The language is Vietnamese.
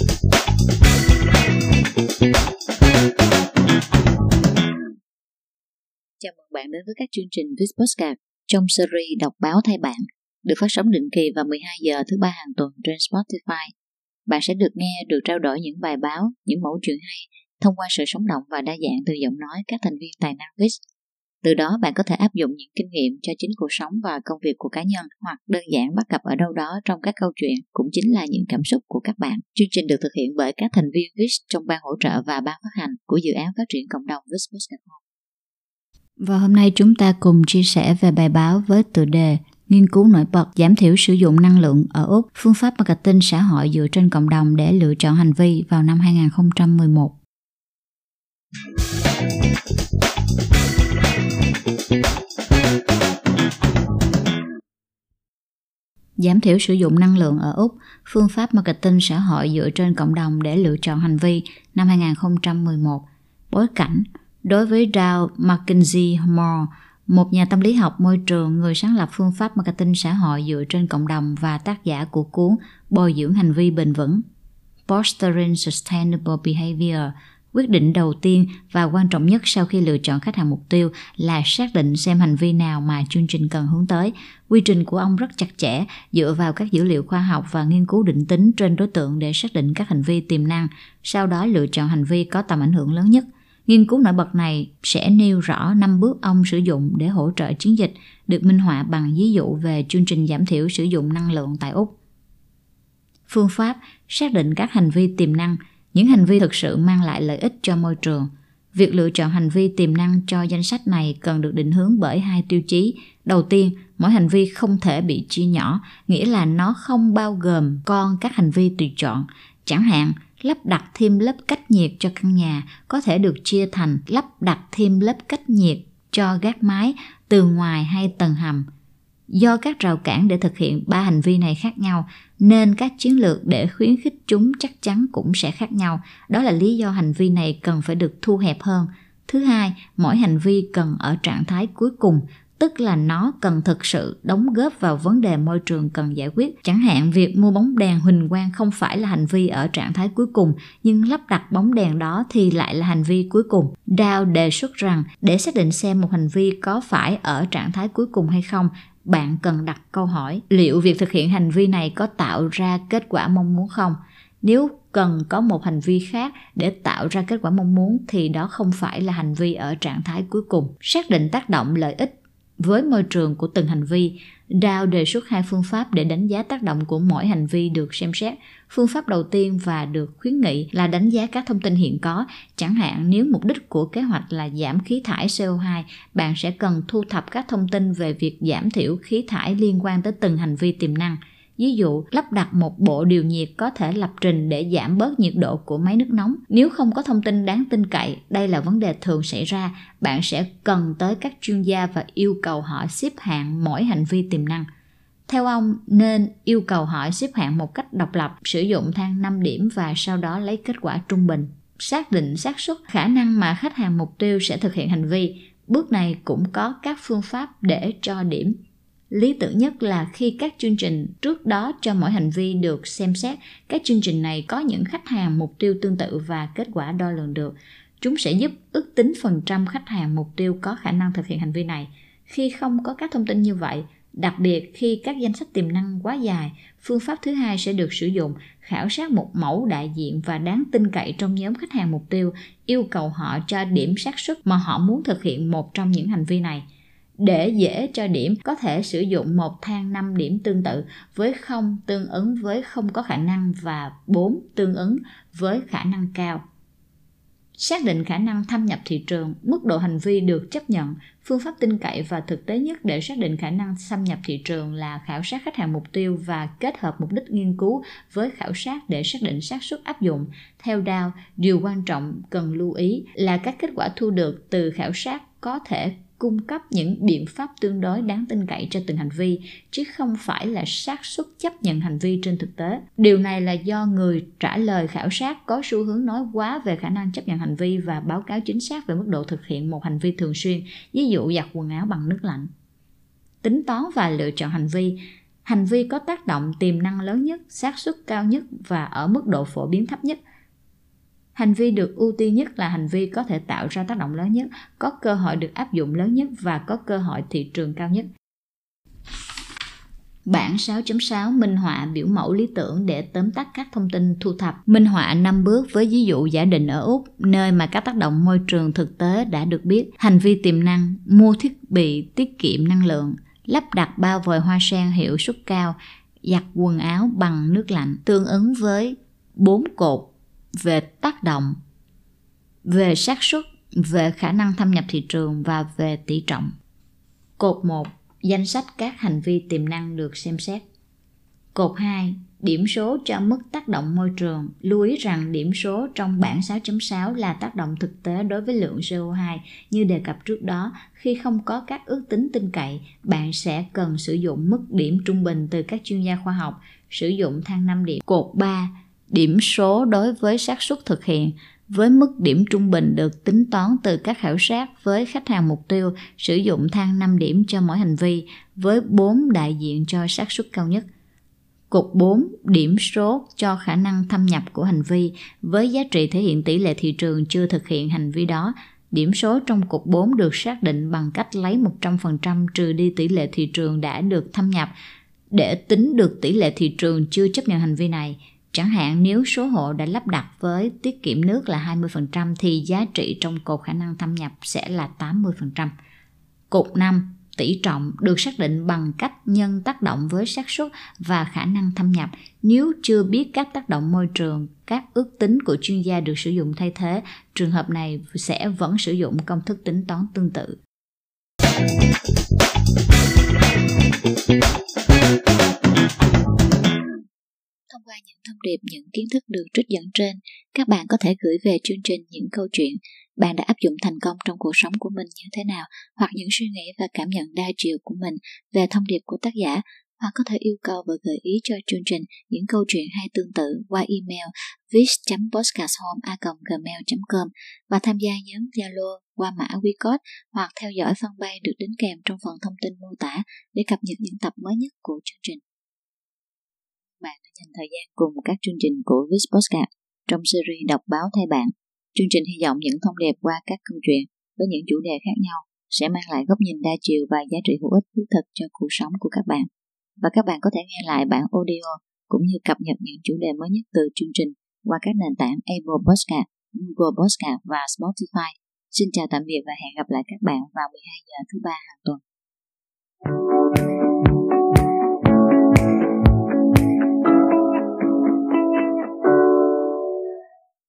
Chào mừng bạn đến với các chương trình Viz Postcard trong series Đọc báo thay bạn, được phát sóng định kỳ vào 12 giờ thứ ba hàng tuần trên Spotify. Bạn sẽ được nghe, được trao đổi những bài báo, những mẫu chuyện hay thông qua sự sống động và đa dạng từ giọng nói các thành viên tài năng Viz. Từ đó bạn có thể áp dụng những kinh nghiệm cho chính cuộc sống và công việc của cá nhân hoặc đơn giản bắt gặp ở đâu đó trong các câu chuyện cũng chính là những cảm xúc của các bạn. Chương trình được thực hiện bởi các thành viên VIS trong ban hỗ trợ và ban phát hành của dự án phát triển cộng đồng VIS Và hôm nay chúng ta cùng chia sẻ về bài báo với tựa đề Nghiên cứu nổi bật giảm thiểu sử dụng năng lượng ở Úc, phương pháp marketing xã hội dựa trên cộng đồng để lựa chọn hành vi vào năm 2011. Giảm thiểu sử dụng năng lượng ở Úc, phương pháp marketing xã hội dựa trên cộng đồng để lựa chọn hành vi năm 2011. Bối cảnh Đối với Dow McKinsey Moore, một nhà tâm lý học môi trường, người sáng lập phương pháp marketing xã hội dựa trên cộng đồng và tác giả của cuốn Bồi dưỡng hành vi bền vững Fostering Sustainable Behavior quyết định đầu tiên và quan trọng nhất sau khi lựa chọn khách hàng mục tiêu là xác định xem hành vi nào mà chương trình cần hướng tới. Quy trình của ông rất chặt chẽ, dựa vào các dữ liệu khoa học và nghiên cứu định tính trên đối tượng để xác định các hành vi tiềm năng, sau đó lựa chọn hành vi có tầm ảnh hưởng lớn nhất. Nghiên cứu nổi bật này sẽ nêu rõ năm bước ông sử dụng để hỗ trợ chiến dịch, được minh họa bằng ví dụ về chương trình giảm thiểu sử dụng năng lượng tại úc. Phương pháp xác định các hành vi tiềm năng những hành vi thực sự mang lại lợi ích cho môi trường. Việc lựa chọn hành vi tiềm năng cho danh sách này cần được định hướng bởi hai tiêu chí. Đầu tiên, mỗi hành vi không thể bị chia nhỏ, nghĩa là nó không bao gồm con các hành vi tùy chọn. Chẳng hạn, lắp đặt thêm lớp cách nhiệt cho căn nhà có thể được chia thành lắp đặt thêm lớp cách nhiệt cho gác mái từ ngoài hay tầng hầm do các rào cản để thực hiện ba hành vi này khác nhau nên các chiến lược để khuyến khích chúng chắc chắn cũng sẽ khác nhau đó là lý do hành vi này cần phải được thu hẹp hơn thứ hai mỗi hành vi cần ở trạng thái cuối cùng tức là nó cần thực sự đóng góp vào vấn đề môi trường cần giải quyết. Chẳng hạn việc mua bóng đèn huỳnh quang không phải là hành vi ở trạng thái cuối cùng, nhưng lắp đặt bóng đèn đó thì lại là hành vi cuối cùng. Dow đề xuất rằng để xác định xem một hành vi có phải ở trạng thái cuối cùng hay không, bạn cần đặt câu hỏi, liệu việc thực hiện hành vi này có tạo ra kết quả mong muốn không? Nếu cần có một hành vi khác để tạo ra kết quả mong muốn thì đó không phải là hành vi ở trạng thái cuối cùng. Xác định tác động, lợi ích với môi trường của từng hành vi Dow đề xuất hai phương pháp để đánh giá tác động của mỗi hành vi được xem xét. Phương pháp đầu tiên và được khuyến nghị là đánh giá các thông tin hiện có. Chẳng hạn nếu mục đích của kế hoạch là giảm khí thải CO2, bạn sẽ cần thu thập các thông tin về việc giảm thiểu khí thải liên quan tới từng hành vi tiềm năng. Ví dụ, lắp đặt một bộ điều nhiệt có thể lập trình để giảm bớt nhiệt độ của máy nước nóng. Nếu không có thông tin đáng tin cậy, đây là vấn đề thường xảy ra, bạn sẽ cần tới các chuyên gia và yêu cầu họ xếp hạng mỗi hành vi tiềm năng. Theo ông, nên yêu cầu họ xếp hạng một cách độc lập, sử dụng thang 5 điểm và sau đó lấy kết quả trung bình. Xác định xác suất khả năng mà khách hàng mục tiêu sẽ thực hiện hành vi. Bước này cũng có các phương pháp để cho điểm lý tưởng nhất là khi các chương trình trước đó cho mỗi hành vi được xem xét, các chương trình này có những khách hàng mục tiêu tương tự và kết quả đo lường được. Chúng sẽ giúp ước tính phần trăm khách hàng mục tiêu có khả năng thực hiện hành vi này. Khi không có các thông tin như vậy, đặc biệt khi các danh sách tiềm năng quá dài, phương pháp thứ hai sẽ được sử dụng, khảo sát một mẫu đại diện và đáng tin cậy trong nhóm khách hàng mục tiêu, yêu cầu họ cho điểm xác suất mà họ muốn thực hiện một trong những hành vi này để dễ cho điểm có thể sử dụng một thang 5 điểm tương tự với không tương ứng với không có khả năng và 4 tương ứng với khả năng cao. Xác định khả năng thâm nhập thị trường, mức độ hành vi được chấp nhận, phương pháp tin cậy và thực tế nhất để xác định khả năng xâm nhập thị trường là khảo sát khách hàng mục tiêu và kết hợp mục đích nghiên cứu với khảo sát để xác định xác suất áp dụng. Theo Dow, điều quan trọng cần lưu ý là các kết quả thu được từ khảo sát có thể cung cấp những biện pháp tương đối đáng tin cậy cho từng hành vi, chứ không phải là xác suất chấp nhận hành vi trên thực tế. Điều này là do người trả lời khảo sát có xu hướng nói quá về khả năng chấp nhận hành vi và báo cáo chính xác về mức độ thực hiện một hành vi thường xuyên, ví dụ giặt quần áo bằng nước lạnh. Tính toán và lựa chọn hành vi. Hành vi có tác động tiềm năng lớn nhất, xác suất cao nhất và ở mức độ phổ biến thấp nhất hành vi được ưu tiên nhất là hành vi có thể tạo ra tác động lớn nhất có cơ hội được áp dụng lớn nhất và có cơ hội thị trường cao nhất Bản 6.6 minh họa biểu mẫu lý tưởng để tóm tắt các thông tin thu thập. Minh họa 5 bước với ví dụ giả định ở Úc, nơi mà các tác động môi trường thực tế đã được biết. Hành vi tiềm năng, mua thiết bị tiết kiệm năng lượng, lắp đặt bao vòi hoa sen hiệu suất cao, giặt quần áo bằng nước lạnh tương ứng với bốn cột về tác động, về xác suất, về khả năng thâm nhập thị trường và về tỷ trọng. Cột 1 Danh sách các hành vi tiềm năng được xem xét. Cột 2. Điểm số cho mức tác động môi trường. Lưu ý rằng điểm số trong bảng 6.6 là tác động thực tế đối với lượng CO2 như đề cập trước đó. Khi không có các ước tính tin cậy, bạn sẽ cần sử dụng mức điểm trung bình từ các chuyên gia khoa học, sử dụng thang 5 điểm. Cột 3. Điểm số đối với xác suất thực hiện, với mức điểm trung bình được tính toán từ các khảo sát với khách hàng mục tiêu sử dụng thang 5 điểm cho mỗi hành vi, với 4 đại diện cho xác suất cao nhất. Cục 4 điểm số cho khả năng thâm nhập của hành vi, với giá trị thể hiện tỷ lệ thị trường chưa thực hiện hành vi đó. Điểm số trong cục 4 được xác định bằng cách lấy 100% trừ đi tỷ lệ thị trường đã được thâm nhập để tính được tỷ lệ thị trường chưa chấp nhận hành vi này Chẳng hạn nếu số hộ đã lắp đặt với tiết kiệm nước là 20% thì giá trị trong cột khả năng thâm nhập sẽ là 80%. Cột 5 tỷ trọng được xác định bằng cách nhân tác động với xác suất và khả năng thâm nhập. Nếu chưa biết các tác động môi trường, các ước tính của chuyên gia được sử dụng thay thế, trường hợp này sẽ vẫn sử dụng công thức tính toán tương tự. Những thông điệp, những kiến thức được trích dẫn trên, các bạn có thể gửi về chương trình những câu chuyện. Bạn đã áp dụng thành công trong cuộc sống của mình như thế nào, hoặc những suy nghĩ và cảm nhận đa chiều của mình về thông điệp của tác giả, hoặc có thể yêu cầu và gợi ý cho chương trình những câu chuyện hay tương tự qua email vis.podcasthome.gmail.com và tham gia nhóm Zalo qua mã WeCode hoặc theo dõi fanpage được đính kèm trong phần thông tin mô tả để cập nhật những tập mới nhất của chương trình bạn đã dành thời gian cùng các chương trình của Viz Postcard trong series đọc báo thay bạn. Chương trình hy vọng những thông điệp qua các câu chuyện với những chủ đề khác nhau sẽ mang lại góc nhìn đa chiều và giá trị hữu ích thiết thực cho cuộc sống của các bạn. Và các bạn có thể nghe lại bản audio cũng như cập nhật những chủ đề mới nhất từ chương trình qua các nền tảng Apple Podcast, Google Podcast và Spotify. Xin chào tạm biệt và hẹn gặp lại các bạn vào 12 giờ thứ ba hàng tuần.